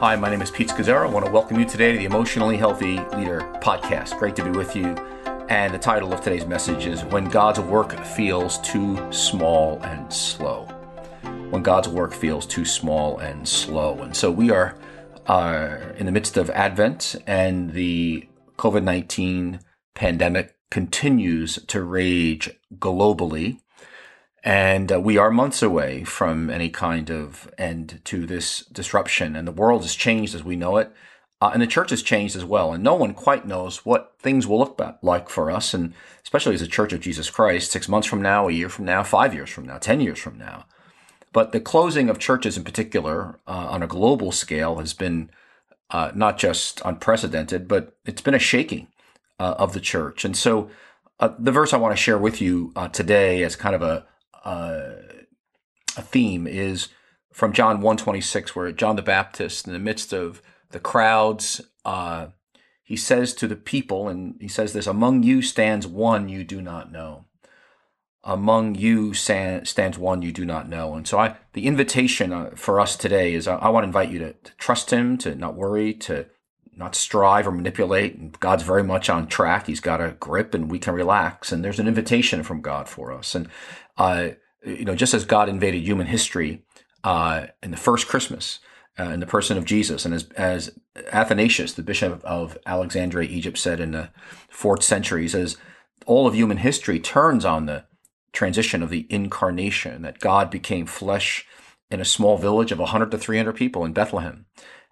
Hi, my name is Pete Scazzero. I want to welcome you today to the Emotionally Healthy Leader podcast. Great to be with you. And the title of today's message is When God's Work Feels Too Small and Slow. When God's work feels too small and slow. And so we are uh, in the midst of Advent, and the COVID 19 pandemic continues to rage globally. And uh, we are months away from any kind of end to this disruption. And the world has changed as we know it. Uh, and the church has changed as well. And no one quite knows what things will look like for us. And especially as a church of Jesus Christ, six months from now, a year from now, five years from now, 10 years from now. But the closing of churches in particular uh, on a global scale has been uh, not just unprecedented, but it's been a shaking uh, of the church. And so uh, the verse I want to share with you today as kind of a, uh, a theme is from John 126, where John the Baptist, in the midst of the crowds, uh, he says to the people, and he says this, among you stands one you do not know. Among you stands one you do not know. And so I, the invitation uh, for us today is I, I want to invite you to, to trust him, to not worry, to not strive or manipulate. And God's very much on track. He's got a grip and we can relax. And there's an invitation from God for us. And uh, you know, just as God invaded human history uh, in the first Christmas, uh, in the person of Jesus, and as, as Athanasius, the bishop of Alexandria, Egypt, said in the fourth century, he says, all of human history turns on the transition of the incarnation, that God became flesh in a small village of 100 to 300 people in Bethlehem.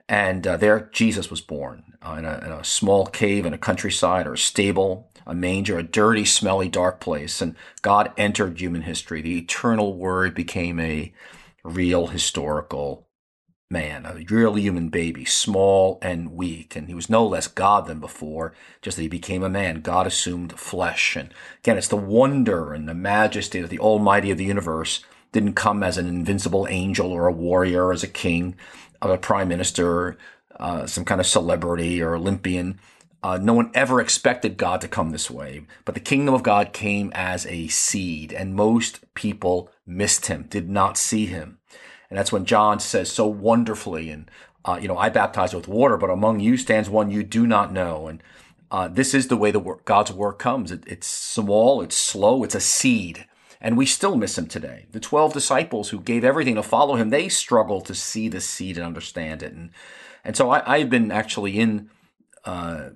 And uh, there Jesus was born uh, in, a, in, a, small cave in a countryside or a stable a manger, a dirty, smelly, dark place. And God entered human history. The eternal word became a real historical man, a real human baby, small and weak. And he was no less God than before, just that he became a man. God assumed flesh. And again, it's the wonder and the majesty that the Almighty of the universe didn't come as an invincible angel or a warrior, or as a king, a prime minister, uh, some kind of celebrity or Olympian. Uh, no one ever expected God to come this way, but the kingdom of God came as a seed, and most people missed him, did not see him. And that's when John says so wonderfully, and uh, you know, I baptize with water, but among you stands one you do not know. And uh, this is the way the work, God's work comes. It, it's small, it's slow, it's a seed. And we still miss him today. The 12 disciples who gave everything to follow him, they struggle to see the seed and understand it. And, and so I, have been actually in uh,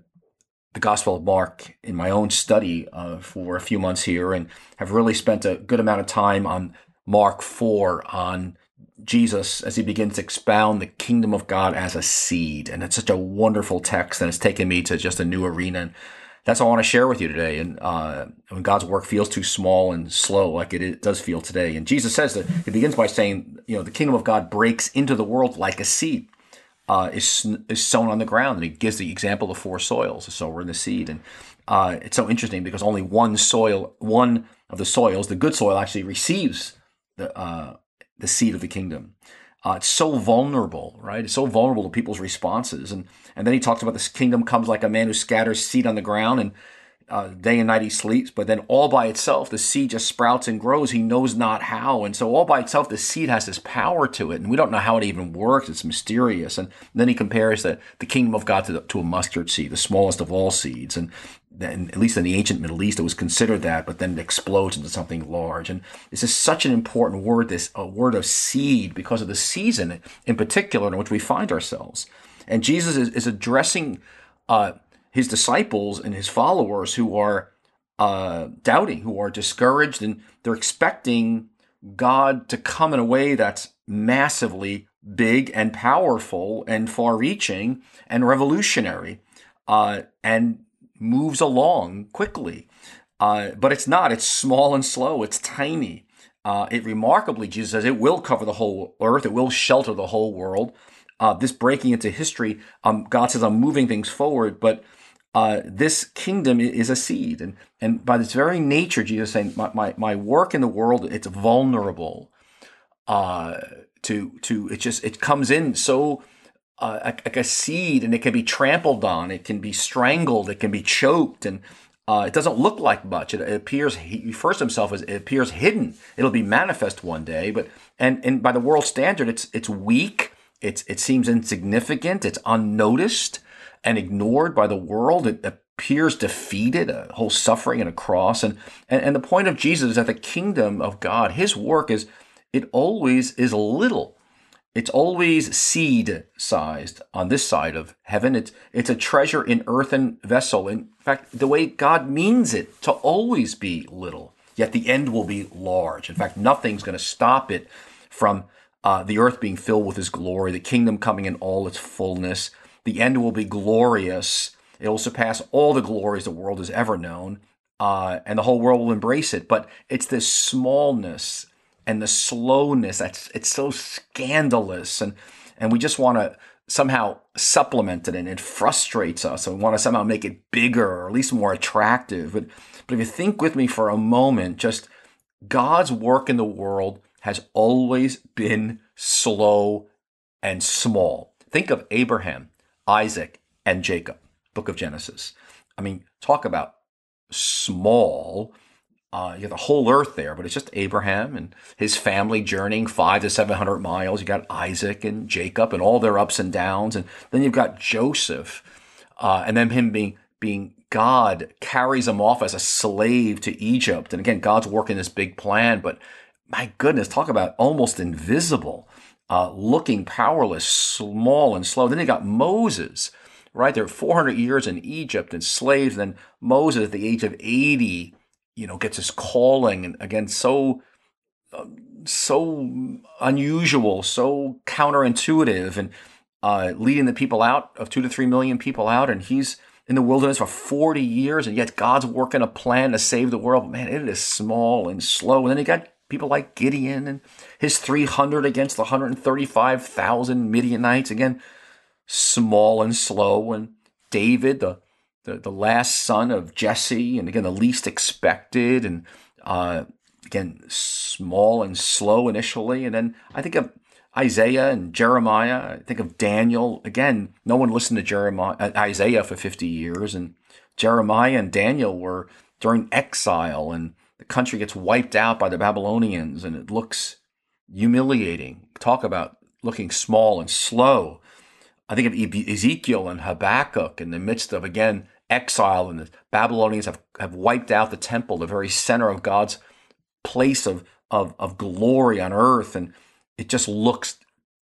the Gospel of Mark in my own study uh, for a few months here and have really spent a good amount of time on Mark 4 on Jesus as he begins to expound the kingdom of God as a seed. And it's such a wonderful text and it's taken me to just a new arena. That's all I want to share with you today. And uh, when God's work feels too small and slow, like it, it does feel today. And Jesus says that it begins by saying, you know, the kingdom of God breaks into the world like a seed uh, is is sown on the ground, and he gives the example of four soils: the sower and the seed. And uh, it's so interesting because only one soil, one of the soils, the good soil, actually receives the uh, the seed of the kingdom. Uh, it's so vulnerable, right? It's so vulnerable to people's responses. And and then he talks about this kingdom comes like a man who scatters seed on the ground, and uh, day and night he sleeps, but then all by itself, the seed just sprouts and grows. He knows not how. And so all by itself, the seed has this power to it. And we don't know how it even works. It's mysterious. And then he compares the, the kingdom of God to, the, to a mustard seed, the smallest of all seeds. And then, at least in the ancient Middle East, it was considered that, but then it explodes into something large. And this is such an important word, this a word of seed, because of the season in particular in which we find ourselves. And Jesus is, is addressing uh, his disciples and his followers who are uh, doubting, who are discouraged, and they're expecting God to come in a way that's massively big and powerful and far reaching and revolutionary uh, and moves along quickly. Uh, but it's not, it's small and slow, it's tiny. Uh, it remarkably, Jesus says, it will cover the whole earth, it will shelter the whole world. Uh, this breaking into history, um, God says, I'm moving things forward, but uh, this kingdom is a seed. And, and by its very nature, Jesus is saying, my, my, my work in the world, it's vulnerable uh, to, to, it just, it comes in so uh, like, a seed and it can be trampled on, it can be strangled, it can be choked. And uh, it doesn't look like much. It, it, appears, he refers to himself as, it appears hidden. It'll be manifest one day, but, and, and by the world standard, it's, it's weak it's it seems insignificant, it's unnoticed and ignored by the world. It appears defeated, a whole suffering and a cross. And, and, and the point of Jesus is that the kingdom of God, his work is, it always is little. It's always seed sized on this side of heaven. It's, it's a treasure in earthen vessel. In fact, the way God means it to always be little, yet the end will be large. In fact, nothing's going to stop it from uh, the earth being filled with his glory, the kingdom coming in all its fullness. The end will be glorious. It will surpass all the glories the world has ever known, uh, and the whole world will embrace it. But it's this smallness and the slowness that's it's so scandalous, and and we just want to somehow supplement it, and it frustrates us, and we want to somehow make it bigger or at least more attractive. But but if you think with me for a moment, just God's work in the world has always been slow and small. Think of Abraham. Isaac, and Jacob, book of Genesis. I mean, talk about small. Uh, you have the whole earth there, but it's just Abraham and his family journeying five to 700 miles. You got Isaac and Jacob and all their ups and downs. And then you've got Joseph, uh, and then him being, being God carries him off as a slave to Egypt. And again, God's working this big plan, but my goodness, talk about almost invisible uh, looking powerless, small and slow. Then you got Moses, right? There 400 years in Egypt and slaves. Then Moses, at the age of 80, you know, gets his calling. And again, so, uh, so unusual, so counterintuitive, and uh, leading the people out of two to three million people out. And he's in the wilderness for 40 years, and yet God's working a plan to save the world. Man, it is small and slow. And then you got people like Gideon and his 300 against the 135,000 Midianites. Again, small and slow. And David, the, the, the last son of Jesse, and again, the least expected. And uh, again, small and slow initially. And then I think of Isaiah and Jeremiah. I think of Daniel. Again, no one listened to Jeremiah, uh, Isaiah for 50 years. And Jeremiah and Daniel were during exile. And the country gets wiped out by the Babylonians and it looks humiliating. Talk about looking small and slow. I think of Ezekiel and Habakkuk in the midst of, again, exile, and the Babylonians have, have wiped out the temple, the very center of God's place of, of, of glory on earth. And it just looks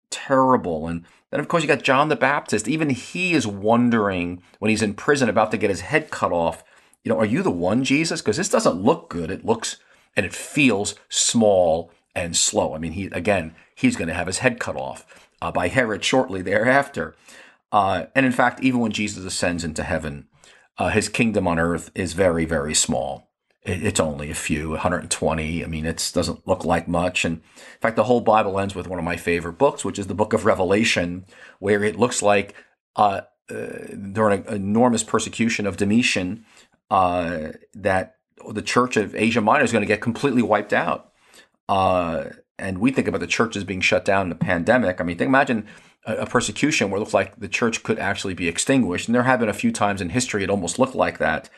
terrible. And then, of course, you got John the Baptist. Even he is wondering when he's in prison about to get his head cut off you know, are you the one, Jesus? Because this doesn't look good. It looks and it feels small and slow. I mean, he again, he's going to have his head cut off uh, by Herod shortly thereafter. Uh, and in fact, even when Jesus ascends into heaven, uh, his kingdom on earth is very, very small. It, it's only a few, 120. I mean, it doesn't look like much. And in fact, the whole Bible ends with one of my favorite books, which is the book of Revelation, where it looks like uh, uh, during an enormous persecution of Domitian, uh, that the Church of Asia Minor is going to get completely wiped out. Uh, and we think about the churches being shut down in the pandemic. I mean, think, imagine a, a, persecution where it looks like the church could actually be extinguished. And there have been a few times in history it almost looked like that.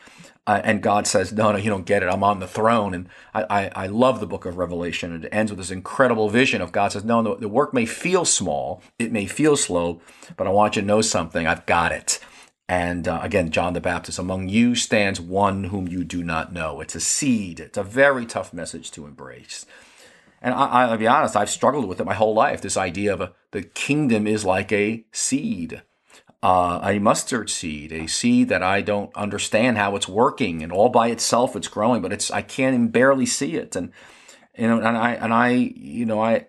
Uh, and God says, no, no, you don't get it. I'm on the throne. And I, I, I, love the book of Revelation. It ends with this incredible vision of God says, no, no, the work may feel small. It may feel slow, but I want you to know something. I've got it. And uh, again, John the Baptist, among you stands one whom you do not know. It's a seed. It's a very tough message to embrace. And I, will be honest, I've struggled with it my whole life. This idea of a, the kingdom is like a seed, uh, a mustard seed, a seed that I don't understand how it's working, and all by itself it's growing, but it's I can't even barely see it. And you know, and I and I, you know, I,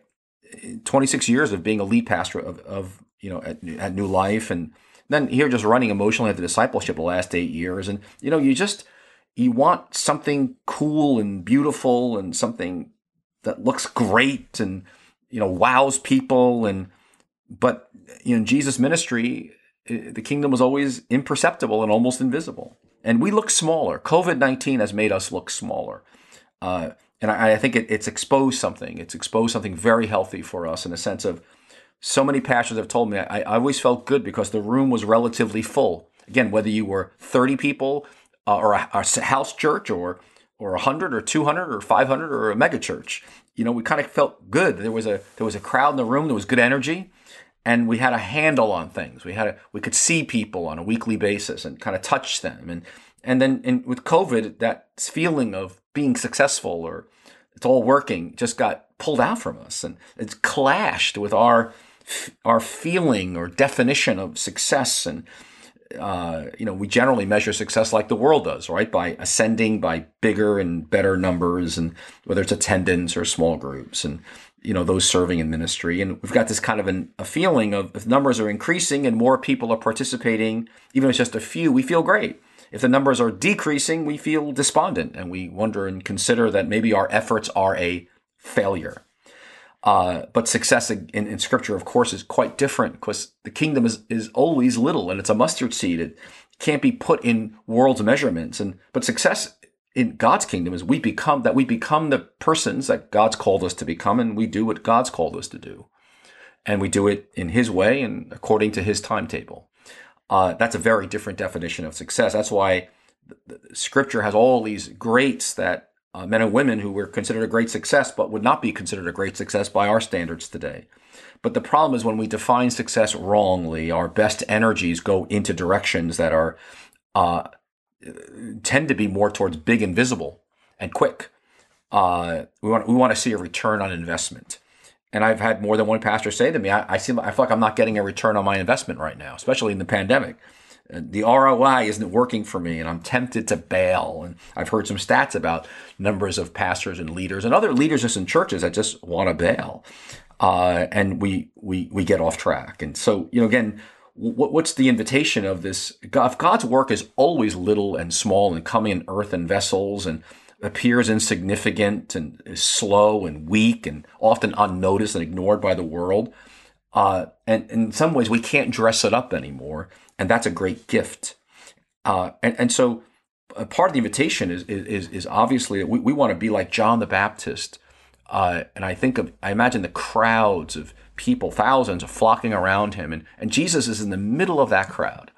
26 years of being a lead pastor of, of you know at, at New Life and then here just running emotionally at the discipleship the last eight years. And, you know, you just, you want something cool and beautiful and something that looks great and, you know, wows people. And, but, you know, Jesus' ministry, eh, the kingdom was always imperceptible and almost invisible. And we look smaller. COVID 19 has made us look smaller. Uh, and I, I think it, it's exposed something. It's exposed something very healthy for us in a sense of so many pastors have told me I, I always felt good because the room was relatively full. Again, whether you were 30 people uh, or a, a, house church or or 100 or 200 or 500 or a mega church, you know, we kind of felt good. There was a there was a crowd in the room. There was good energy, and we had a handle on things. We had a, we could see people on a weekly basis and kind of touch them. And and then with COVID, that feeling of being successful or it's all working just got pulled out from us, and it's clashed with our our feeling or definition of success and uh, you know, we generally measure success like the world does, right? By ascending by bigger and better numbers, and whether it's attendance or small groups, and you know those serving in ministry. And we've got this kind of an, a feeling of if numbers are increasing and more people are participating, even if it's just a few, we feel great. If the numbers are decreasing, we feel despondent, and we wonder and consider that maybe our efforts are a failure. Uh, but success in, in, scripture, of course, is quite different because the kingdom is, is always little and it's a mustard seed. It can't be put in world's measurements. And, but success in God's kingdom is we become that we become the persons that God's called us to become and we do what God's called us to do. And we do it in his way and according to his timetable. Uh, that's a very different definition of success. That's why scripture has all these greats that uh, men and women who were considered a great success, but would not be considered a great success by our standards today. But the problem is when we define success wrongly, our best energies go into directions that are uh, tend to be more towards big and visible and quick. Uh, we want we want to see a return on investment. And I've had more than one pastor say to me, I, I, see, I feel like I'm not getting a return on my investment right now, especially in the pandemic the ROI isn't working for me and I'm tempted to bail. And I've heard some stats about numbers of pastors and leaders and other leaders just in churches that just want to bail. Uh, and we, we, we get off track. And so, you know, again, what, what's the invitation of this? If God's work is always little and small and coming in earthen vessels and appears insignificant and is slow and weak and often unnoticed and ignored by the world. Uh, and in some ways, we can't dress it up anymore and that's a great gift. Uh, and, and so part of the invitation is, is, is obviously we, we want to be like John the Baptist. Uh, and I think of, I imagine the crowds of people, thousands, are flocking around him. And, and Jesus is in the middle of that crowd.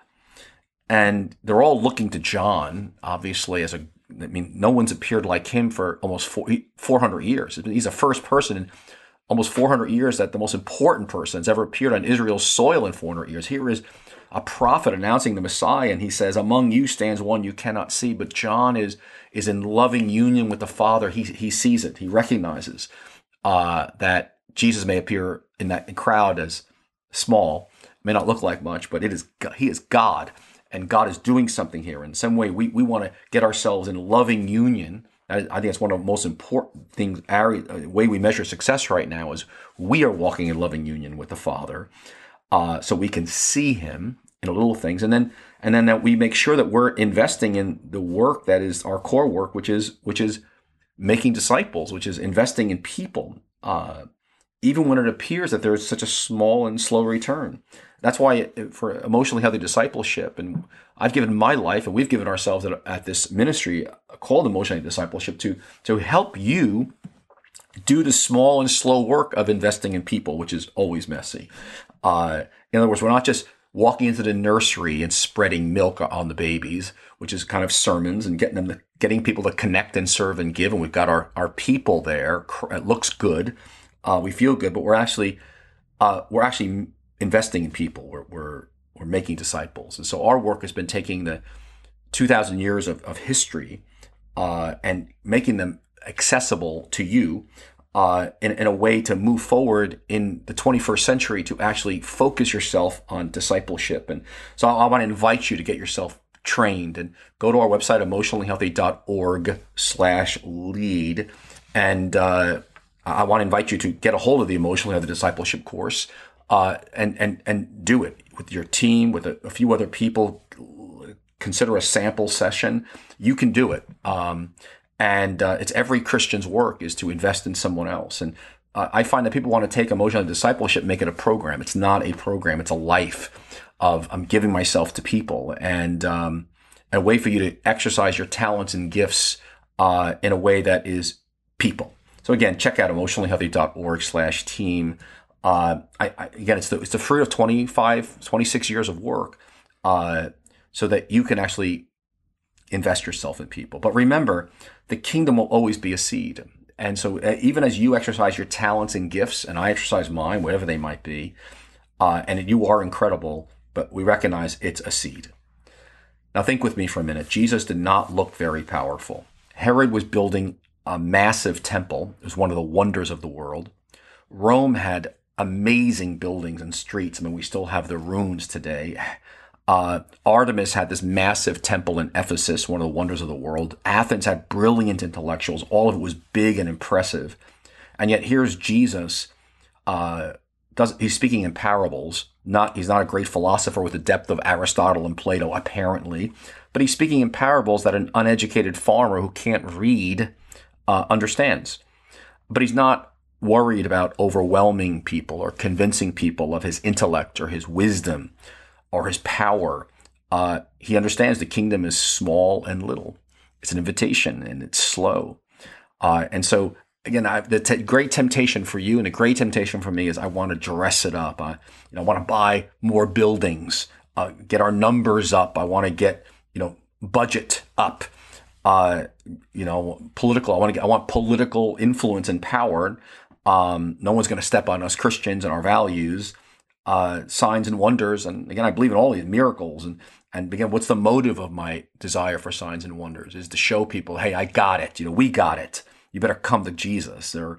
And they're all looking to John, obviously, as a, I mean, no one's appeared like him for almost 400 years. He's the first person in almost 400 years that the most important person has ever appeared on Israel's soil in 400 years. Here is a prophet announcing the Messiah, and he says, "Among you stands one you cannot see." But John is is in loving union with the Father. He he sees it. He recognizes uh, that Jesus may appear in that crowd as small, may not look like much, but it is he is God, and God is doing something here. In some way, we we want to get ourselves in loving union. I, think it's one of the most important things. Our uh, way we measure success right now is we are walking in loving union with the Father. Uh, so we can see him little things, and then and then that we make sure that we're investing in the work that is our core work, which is which is making disciples, which is investing in people, uh, even when it appears that there is such a small and slow return. That's why for emotionally healthy discipleship, and I've given my life, and we've given ourselves at, at this ministry called emotionally discipleship to to help you do the small and slow work of investing in people, which is always messy. Uh, in other words, we're not just walking into the nursery and spreading milk on the babies, which is kind of sermons and getting them to, getting people to connect and serve and give. And we've got our, our people there. It looks good. Uh, we feel good, but we're actually, uh, we're actually investing in people. We're, we're, we're making disciples. And so our work has been taking the 2000 years of, of history, uh, and making them accessible to you uh, in, in, a way to move forward in the 21st century to actually focus yourself on discipleship. And so I, I want to invite you to get yourself trained and go to our website, emotionallyhealthy.org slash lead. And uh, I want to invite you to get a hold of the Emotionally Healthy Discipleship course uh, and, and, and do it with your team, with a, a, few other people. Consider a sample session. You can do it. Um, and uh, it's every Christian's work is to invest in someone else. And uh, I find that people want to take emotional discipleship, make it a program. It's not a program; it's a life of I'm giving myself to people, and um, a way for you to exercise your talents and gifts uh, in a way that is people. So again, check out emotionallyhealthy.org/team. Uh, I, I, again, it's the it's the fruit of 25, 26 years of work, uh, so that you can actually invest yourself in people. But remember, the kingdom will always be a seed. And so, uh, even as you exercise your talents and gifts, and I exercise mine, whatever they might be, uh, and you are incredible, but we recognize it's a seed. Now, think with me for a minute. Jesus did not look very powerful. Herod was building a massive temple, it was one of the wonders of the world. Rome had amazing buildings and streets. I mean, we still have the ruins today. Uh, Artemis had this massive temple in Ephesus, one of the wonders of the world. Athens had brilliant intellectuals. All of it was big and impressive. And yet here's Jesus. Uh, does, he's speaking in parables. Not he's not a great philosopher with the depth of Aristotle and Plato, apparently, but he's speaking in parables that an uneducated farmer who can't read uh, understands. But he's not worried about overwhelming people or convincing people of his intellect or his wisdom or his power. Uh, he understands the kingdom is small and little. It's an invitation and it's slow. Uh, and so, again, I, the t- great temptation for you and a great temptation for me is I want to dress it up. I, you know, I want to buy more buildings, uh, get our numbers up. I want to get, you know, budget up. Uh, you know, political. I want to get. I want political influence and power. Um, no one's going to step on us Christians and our values uh, signs and wonders. And again, I believe in all these miracles. And, and again, what's the motive of my desire for signs and wonders is to show people, hey, I got it. You know, we got it. You better come to Jesus. Or,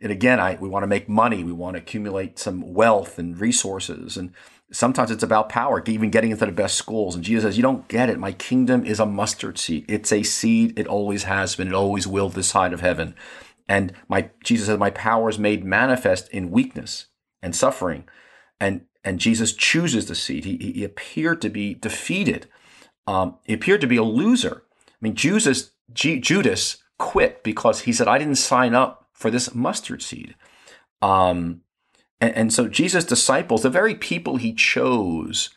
and again, I, we want to make money. We want to accumulate some wealth and resources. And sometimes it's about power, even getting into the best schools. And Jesus says, you don't get it. My kingdom is a mustard seed. It's a seed. It always has been. It always will this side of heaven. And my, Jesus says, my power is made manifest in weakness and suffering and and Jesus chooses the seed. He, he appeared to be defeated. Um, he appeared to be a loser. I mean, Judas, G, Judas quit because he said, "I didn't sign up for this mustard seed." Um, and, and so Jesus' disciples, the very people he chose,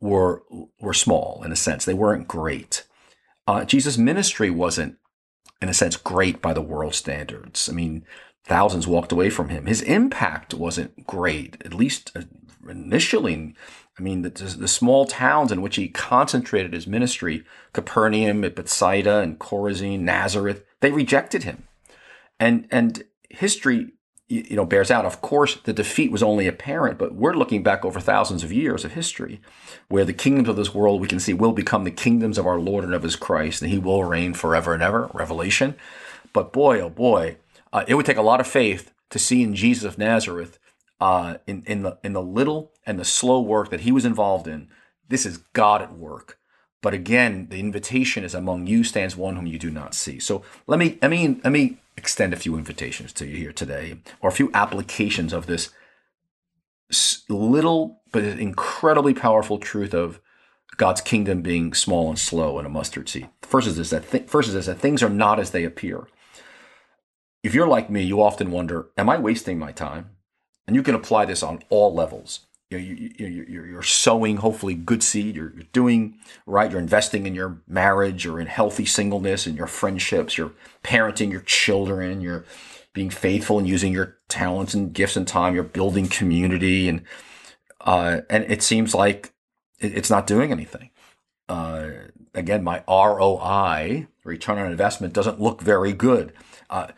were were small in a sense. They weren't great. Uh, Jesus' ministry wasn't, in a sense, great by the world standards. I mean, thousands walked away from him. His impact wasn't great, at least uh, initially, I mean, the, the, small towns in which he concentrated his ministry, Capernaum, Bethsaida, and Chorazin, Nazareth, they rejected him. And, and history, you know, bears out. Of course, the defeat was only apparent, but we're looking back over thousands of years of history where the kingdoms of this world we can see will become the kingdoms of our Lord and of his Christ, and he will reign forever and ever. Revelation. But boy, oh boy, uh, it would take a lot of faith to see in Jesus of Nazareth uh, in in the in the little and the slow work that he was involved in. This is God at work. But again, the invitation is among you stands one whom you do not see. So let me let me let me extend a few invitations to you here today, or a few applications of this little but incredibly powerful truth of God's kingdom being small and slow and a mustard seed. First is this that th- first is this that things are not as they appear. If you're like me, you often wonder, am I wasting my time? And you can apply this on all levels. You know, you, you, you're, you're sowing hopefully good seed. You're, you're doing right. You're investing in your marriage or in healthy singleness and your friendships. You're parenting your children. You're being faithful and using your talents and gifts and time. You're building community and uh, and it seems like it's not doing anything. Uh, again, my ROI, return on investment, doesn't look very good. Uh,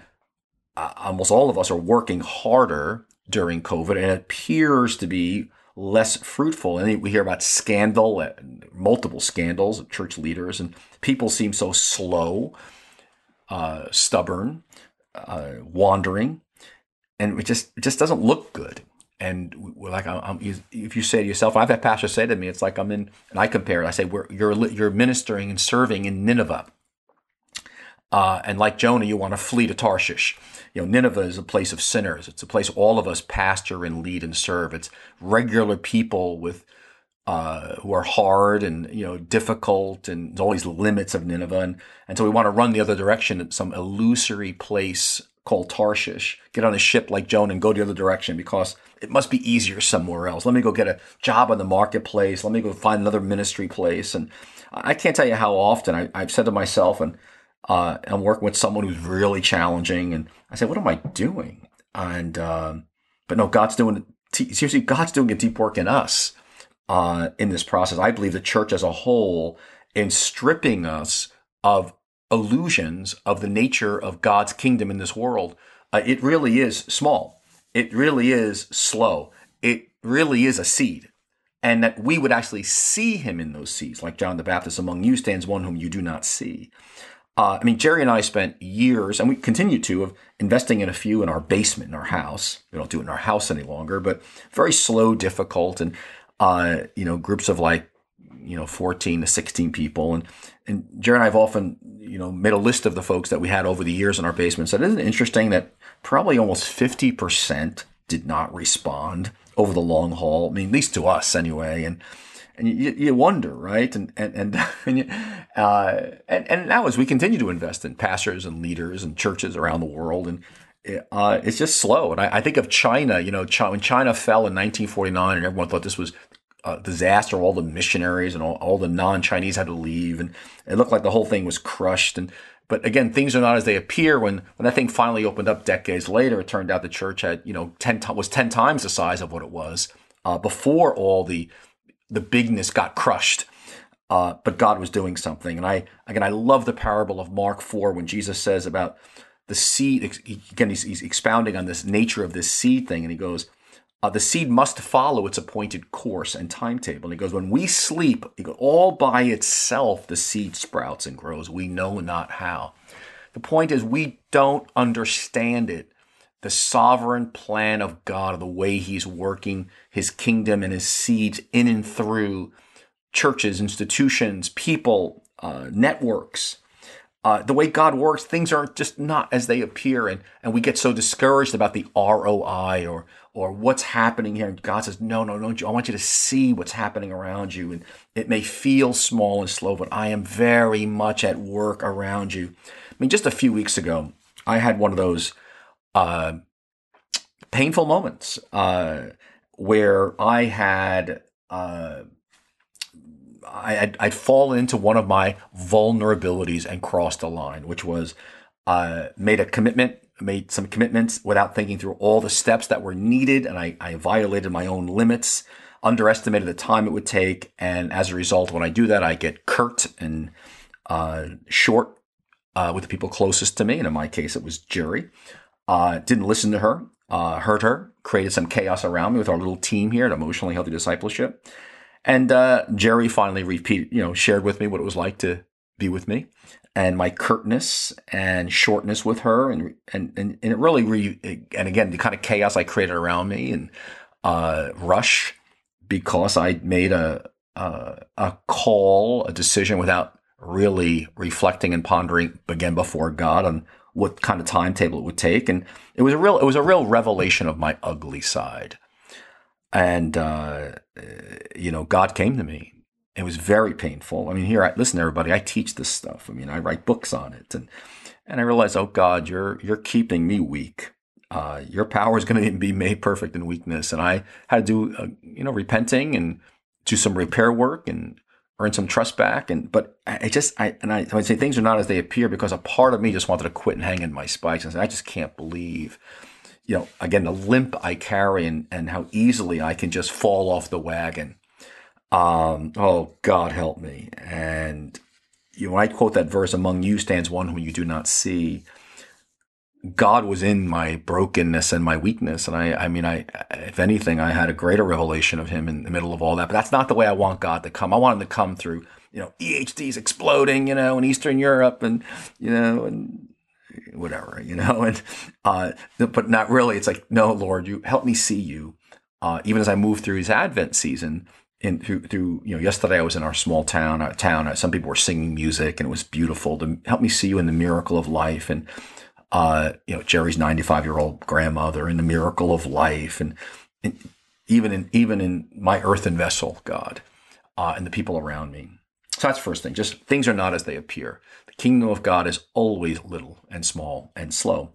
almost all of us are working harder during COVID, and it appears to be less fruitful. And we hear about scandal, uh, multiple scandals of church leaders, and people seem so slow, uh, stubborn, uh, wandering, and it just it just doesn't look good. And we're like, I'm, if you say to yourself, I've had pastors say to me, it's like I'm in, and I compare it. I say, we're, you're you're ministering and serving in Nineveh, uh, and like Jonah, you want to flee to Tarshish you know, Nineveh is a place of sinners. It's a place all of us pastor and lead and serve. It's regular people with uh, who are hard and you know difficult, and there's always limits of Nineveh, and, and so we want to run the other direction at some illusory place called Tarshish. Get on a ship like Jonah and go the other direction because it must be easier somewhere else. Let me go get a job on the marketplace. Let me go find another ministry place. And I can't tell you how often I, have said to myself, and uh, I'm working with someone who's really challenging, and I said, "What am I doing?" And um, but no, God's doing seriously. God's doing a deep work in us uh, in this process. I believe the church as a whole in stripping us of illusions of the nature of God's kingdom in this world. Uh, it really is small. It really is slow. It really is a seed and that we would actually see him in those seeds, like John the Baptist, among you stands one whom you do not see. Uh, I mean, Geri and I spent years, and we continue to, of investing in a few in our basement in our house. We don't do it in our house any longer, but very slow, difficult, and uh, you know, groups of like you know 14 to 16 people, and and Geri and I have often you know made a list of the folks that we had over the years in our basement. So isn't it interesting that probably almost 50 percent did not respond over the long haul. I mean, at least to us anyway. And and you, you wonder, right? And and and and, you, uh, and, and now as we continue to invest in pastors and leaders and churches around the world, and uh, it's just slow. And I, I, think of China. You know, China, when China fell in 1949, and everyone thought this was a disaster. All the missionaries and all, all the non-Chinese had to leave, and it looked like the whole thing was crushed. And but again, things are not as they appear. When when that thing finally opened up decades later, it turned out the church had you know ten was ten times the size of what it was uh, before all the the bigness got crushed. Uh, but God was doing something, and I again I love the parable of Mark four when Jesus says about the seed. Again, he's, he's expounding on this nature of this seed thing, and he goes, uh, the seed must follow its appointed course and timetable. And he goes, when we sleep, goes, all by itself, the seed sprouts and grows. We know not how. The point is, we don't understand it. The sovereign plan of God, the way he's working his kingdom and his seeds in and through churches, institutions, people, uh, networks. Uh, the way God works, things are just not as they appear, and, and we get so discouraged about the ROI or or what's happening here. And God says, No, no, no, I want you to see what's happening around you. And it may feel small and slow, but I am very much at work around you. I mean, just a few weeks ago, I had one of those uh, painful moments uh, where I had. Uh, I, I'd, fallen into one of my vulnerabilities and crossed a line, which was uh, made a commitment made some commitments without thinking through all the steps that were needed, and I, I violated my own limits, underestimated the time it would take, and as a result, when I do that, I get curt and uh, short uh, with the people closest to me, and in my case, it was Geri. Uh, didn't listen to her, uh, hurt her, created some chaos around me with our little team here at Emotionally Healthy Discipleship. And uh, Geri finally repeated, you know, shared with me what it was like to be with me and my curtness and shortness with her and and and, and it really re, and again the kind of chaos I created around me and uh, rush because I made a, a a call a decision without really reflecting and pondering again before God on what kind of timetable it would take and it was a real it was a real revelation of my ugly side and uh, you know God came to me it was very painful. I mean, here, I, listen, everybody, I teach this stuff. I mean, I write books on it, and and I realized, oh God, you're you're keeping me weak. Uh, your power is going to be made perfect in weakness, and I had to do, uh, you know, repenting and do some repair work and earn some trust back. And but I just, I and I, I would say things are not as they appear because a part of me just wanted to quit and hang in my spikes and say, I just can't believe you know, again, the limp I carry and, and how easily I can just fall off the wagon. Um, oh, God help me. And you know, when I quote that verse, among you stands one whom you do not see. God was in my brokenness and my weakness. And I, I mean, I, if anything, I had a greater revelation of him in the middle of all that, but that's not the way I want God to come. I want him to come through, you know, EHDs exploding, you know, in Eastern Europe and, you know, and whatever, you know, and, uh, but not really. It's like, no, Lord, you help me see you. Uh, even as I move through his Advent season, in through through you know yesterday I was in our small town uh, town some people were singing music and it was beautiful to help me see you in the miracle of life and uh you know Geri's 95 year old grandmother in the miracle of life and, and, even in even in my earthen vessel God uh, and the people around me. So that's first thing. Just things are not as they appear. The kingdom of God is always little and small and slow.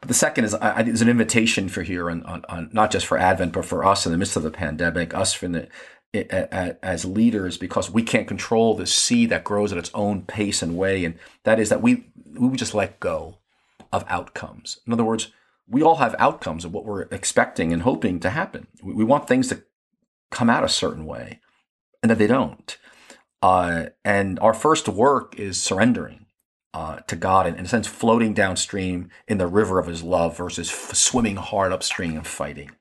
But the second is I, there's an invitation for here on, on, on, not just for Advent, but for us in the midst of the pandemic, us from the as leaders because we can't control the seed that grows at its own pace and way. And that is that we we just let go of outcomes. In other words we all have outcomes of what we're expecting and hoping to happen. We, want things to come out a certain way and that they don't. Uh, and our first work is surrendering uh, to God and in a sense floating downstream in the river of his love versus f- swimming hard upstream and fighting.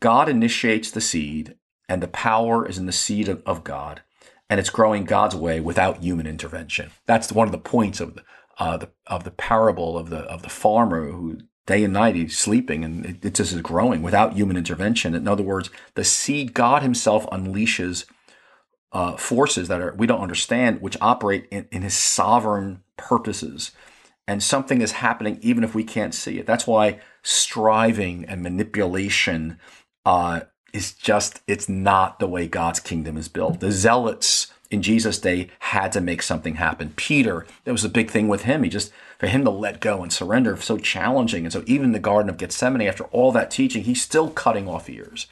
God initiates the seed, and the power is in the seed of, of God, and it's growing God's way without human intervention. That's one of the points of the, uh, the of the parable of the of the farmer who day and night he's sleeping and it, it just is growing without human intervention. In other words, the seed God Himself unleashes uh, forces that are we don't understand, which operate in, in His sovereign purposes, and something is happening even if we can't see it. That's why striving and manipulation uh, is just it's not the way God's kingdom is built. The zealots in Jesus' day had to make something happen. Peter, that was a big thing with him. He just, for him to let go and surrender, so challenging. And so even the Garden of Gethsemane, after all that teaching, he's still cutting off ears.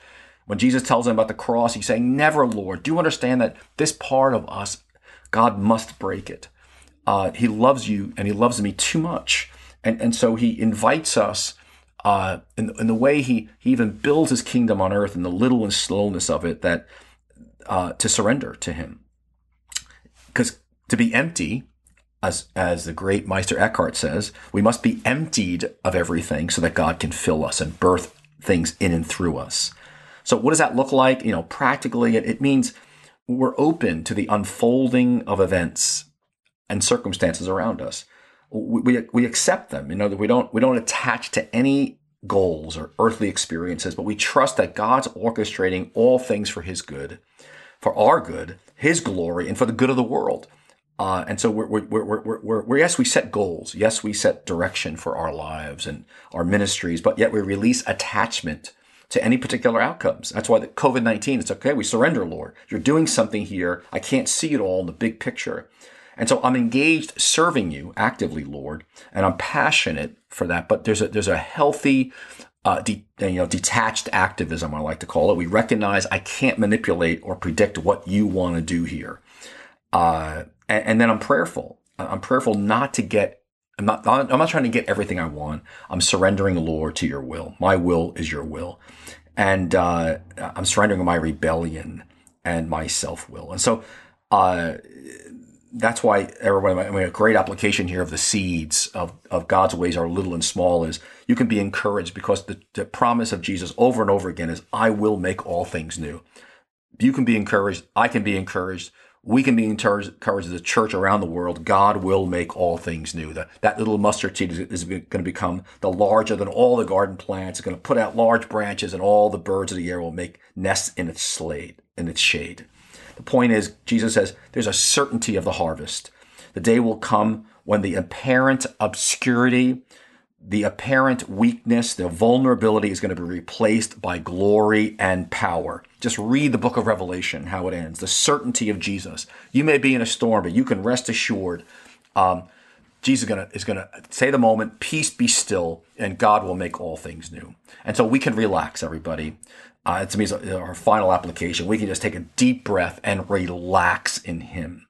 When Jesus tells him about the cross, he's saying, Never, Lord. Do you understand that this part of us, God must break it? Uh, he loves you and he loves me too much. And, and so he invites us uh, in, in the way he, he even builds his kingdom on earth and the little and slowness of it that uh, to surrender to him to be empty, as as the great Meister Eckhart says, we must be emptied of everything so that God can fill us and birth things in and through us. So what does that look like? You know, practically, it, it means we're open to the unfolding of events and circumstances around us. We, we, we accept them. You know, that we don't we don't attach to any goals or earthly experiences, but we trust that God's orchestrating all things for His good, for our good, his glory and for the good of the world. Uh, and so we're, we're, we're, we're, we're, yes, we set goals. Yes, we set direction for our lives and our ministries, but yet we release attachment to any particular outcomes. That's why the COVID-19, it's okay. We surrender, Lord. You're doing something here. I can't see it all in the big picture. And so I'm engaged serving you actively, Lord, and I'm passionate for that. But there's a, there's a healthy, uh, de- you know, detached activism, I like to call it. We recognize I can't manipulate or predict what you want to do here. Uh, and, and, then I'm prayerful. I'm prayerful not to get, I'm not, I'm not trying to get everything I want. I'm surrendering, Lord, to your will. My will is your will. And, uh, I'm surrendering my rebellion and my self will. And so, uh, that's why everybody, I mean, a great application here of the seeds of, of God's ways are little and small is you can be encouraged because the, the promise of Jesus over and over again is, I will make all things new. You can be encouraged. I can be encouraged. We can be encouraged, as a church around the world. God will make all things new. That, that little mustard seed is, is going to become the larger than all the garden plants. It's going to put out large branches and all the birds of the air will make nests in its shade, in its shade. The point is, Jesus says there's a certainty of the harvest. The day will come when the apparent obscurity, the apparent weakness, the vulnerability is going to be replaced by glory and power. Just read the book of Revelation, how it ends. The certainty of Jesus. You may be in a storm, but you can rest assured. Um, Jesus is gonna is gonna say the moment, peace be still, and God will make all things new. And so we can relax, everybody. Uh, to me, is our final application. We can just take a deep breath and relax in Him.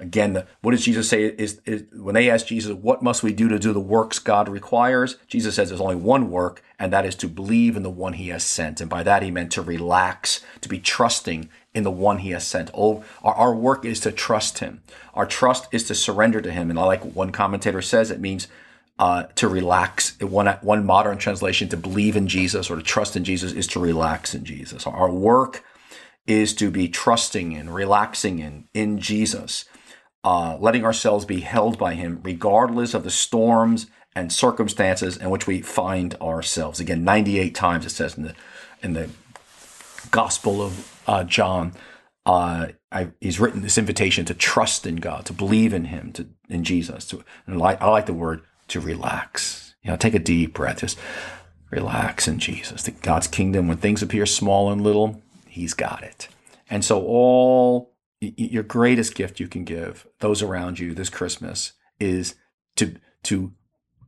Again, what does Jesus say? Is, is, when they ask Jesus, "What must we do to do the works God requires?" Jesus says, "There's only one work, and that is to believe in the one He has sent." And by that, He meant to relax, to be trusting in the one He has sent. Oh, our, our work is to trust Him. Our trust is to surrender to Him. And like one commentator says, it means uh, to relax. One, one modern translation to believe in Jesus or to trust in Jesus is to relax in Jesus. Our work is to be trusting and relaxing in, in Jesus, uh, letting ourselves be held by Him regardless of the storms and circumstances in which we find ourselves. Again, 98 times it says in the, in the Gospel of uh, John, uh, I, he's written this invitation to trust in God, to believe in Him, to in Jesus. To, and I, I like the word to relax. You know, take a deep breath. Just relax in Jesus. The God's kingdom, when things appear small and little, He's got it. And so, all your greatest gift you can give those around you this Christmas is to to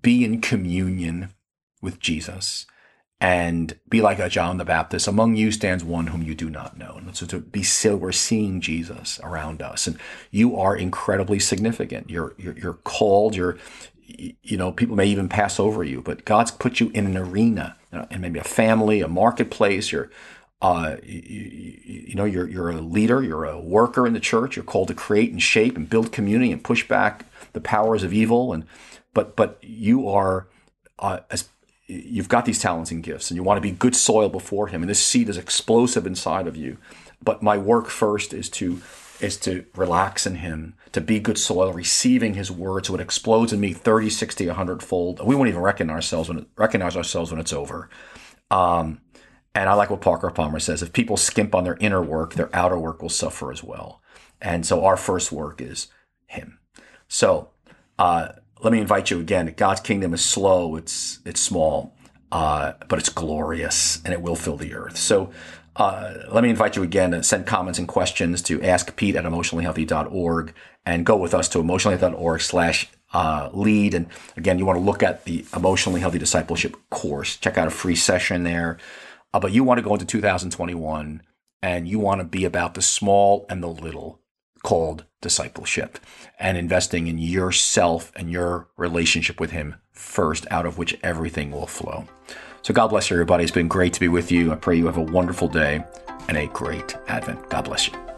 be in communion with Jesus and be like a John the Baptist. Among you stands one whom you do not know. And so to be still, we're seeing Jesus around us, and you are incredibly significant. You're you're, you're called. You're you know, people may even pass over you, but God's put you in an arena, and maybe a family, a marketplace. You're, uh, you, you, know, you're you're a leader, you're a worker in the church. You're called to create and shape and build community and push back the powers of evil. And but but you are uh, as you've got these talents and gifts, and you want to be good soil before Him, and this seed is explosive inside of you. But my work first is to is to relax in Him, to be good soil, receiving His word, so it explodes in me 30, 60, 100 fold. We won't even recognize ourselves when it, recognize ourselves when it's over. Um, and I like what Parker Palmer says: if people skimp on their inner work, their outer work will suffer as well. And so our first work is Him. So uh, let me invite you again. God's kingdom is slow, it's it's small, uh, but it's glorious, and it will fill the earth. So uh, let me invite you again to send comments and questions to ask Pete at emotionallyhealthy.org and go with us to emotionallyhealthy.org slash uh, lead. And again, you want to look at the emotionally healthy discipleship course. Check out a free session there. Uh, but you want to go into 2021 and you want to be about the small and the little called discipleship and investing in yourself and your relationship with Him first, out of which everything will flow. So, God bless you, everybody. It's been great to be with you. I pray you have a wonderful day and a great Advent. God bless you.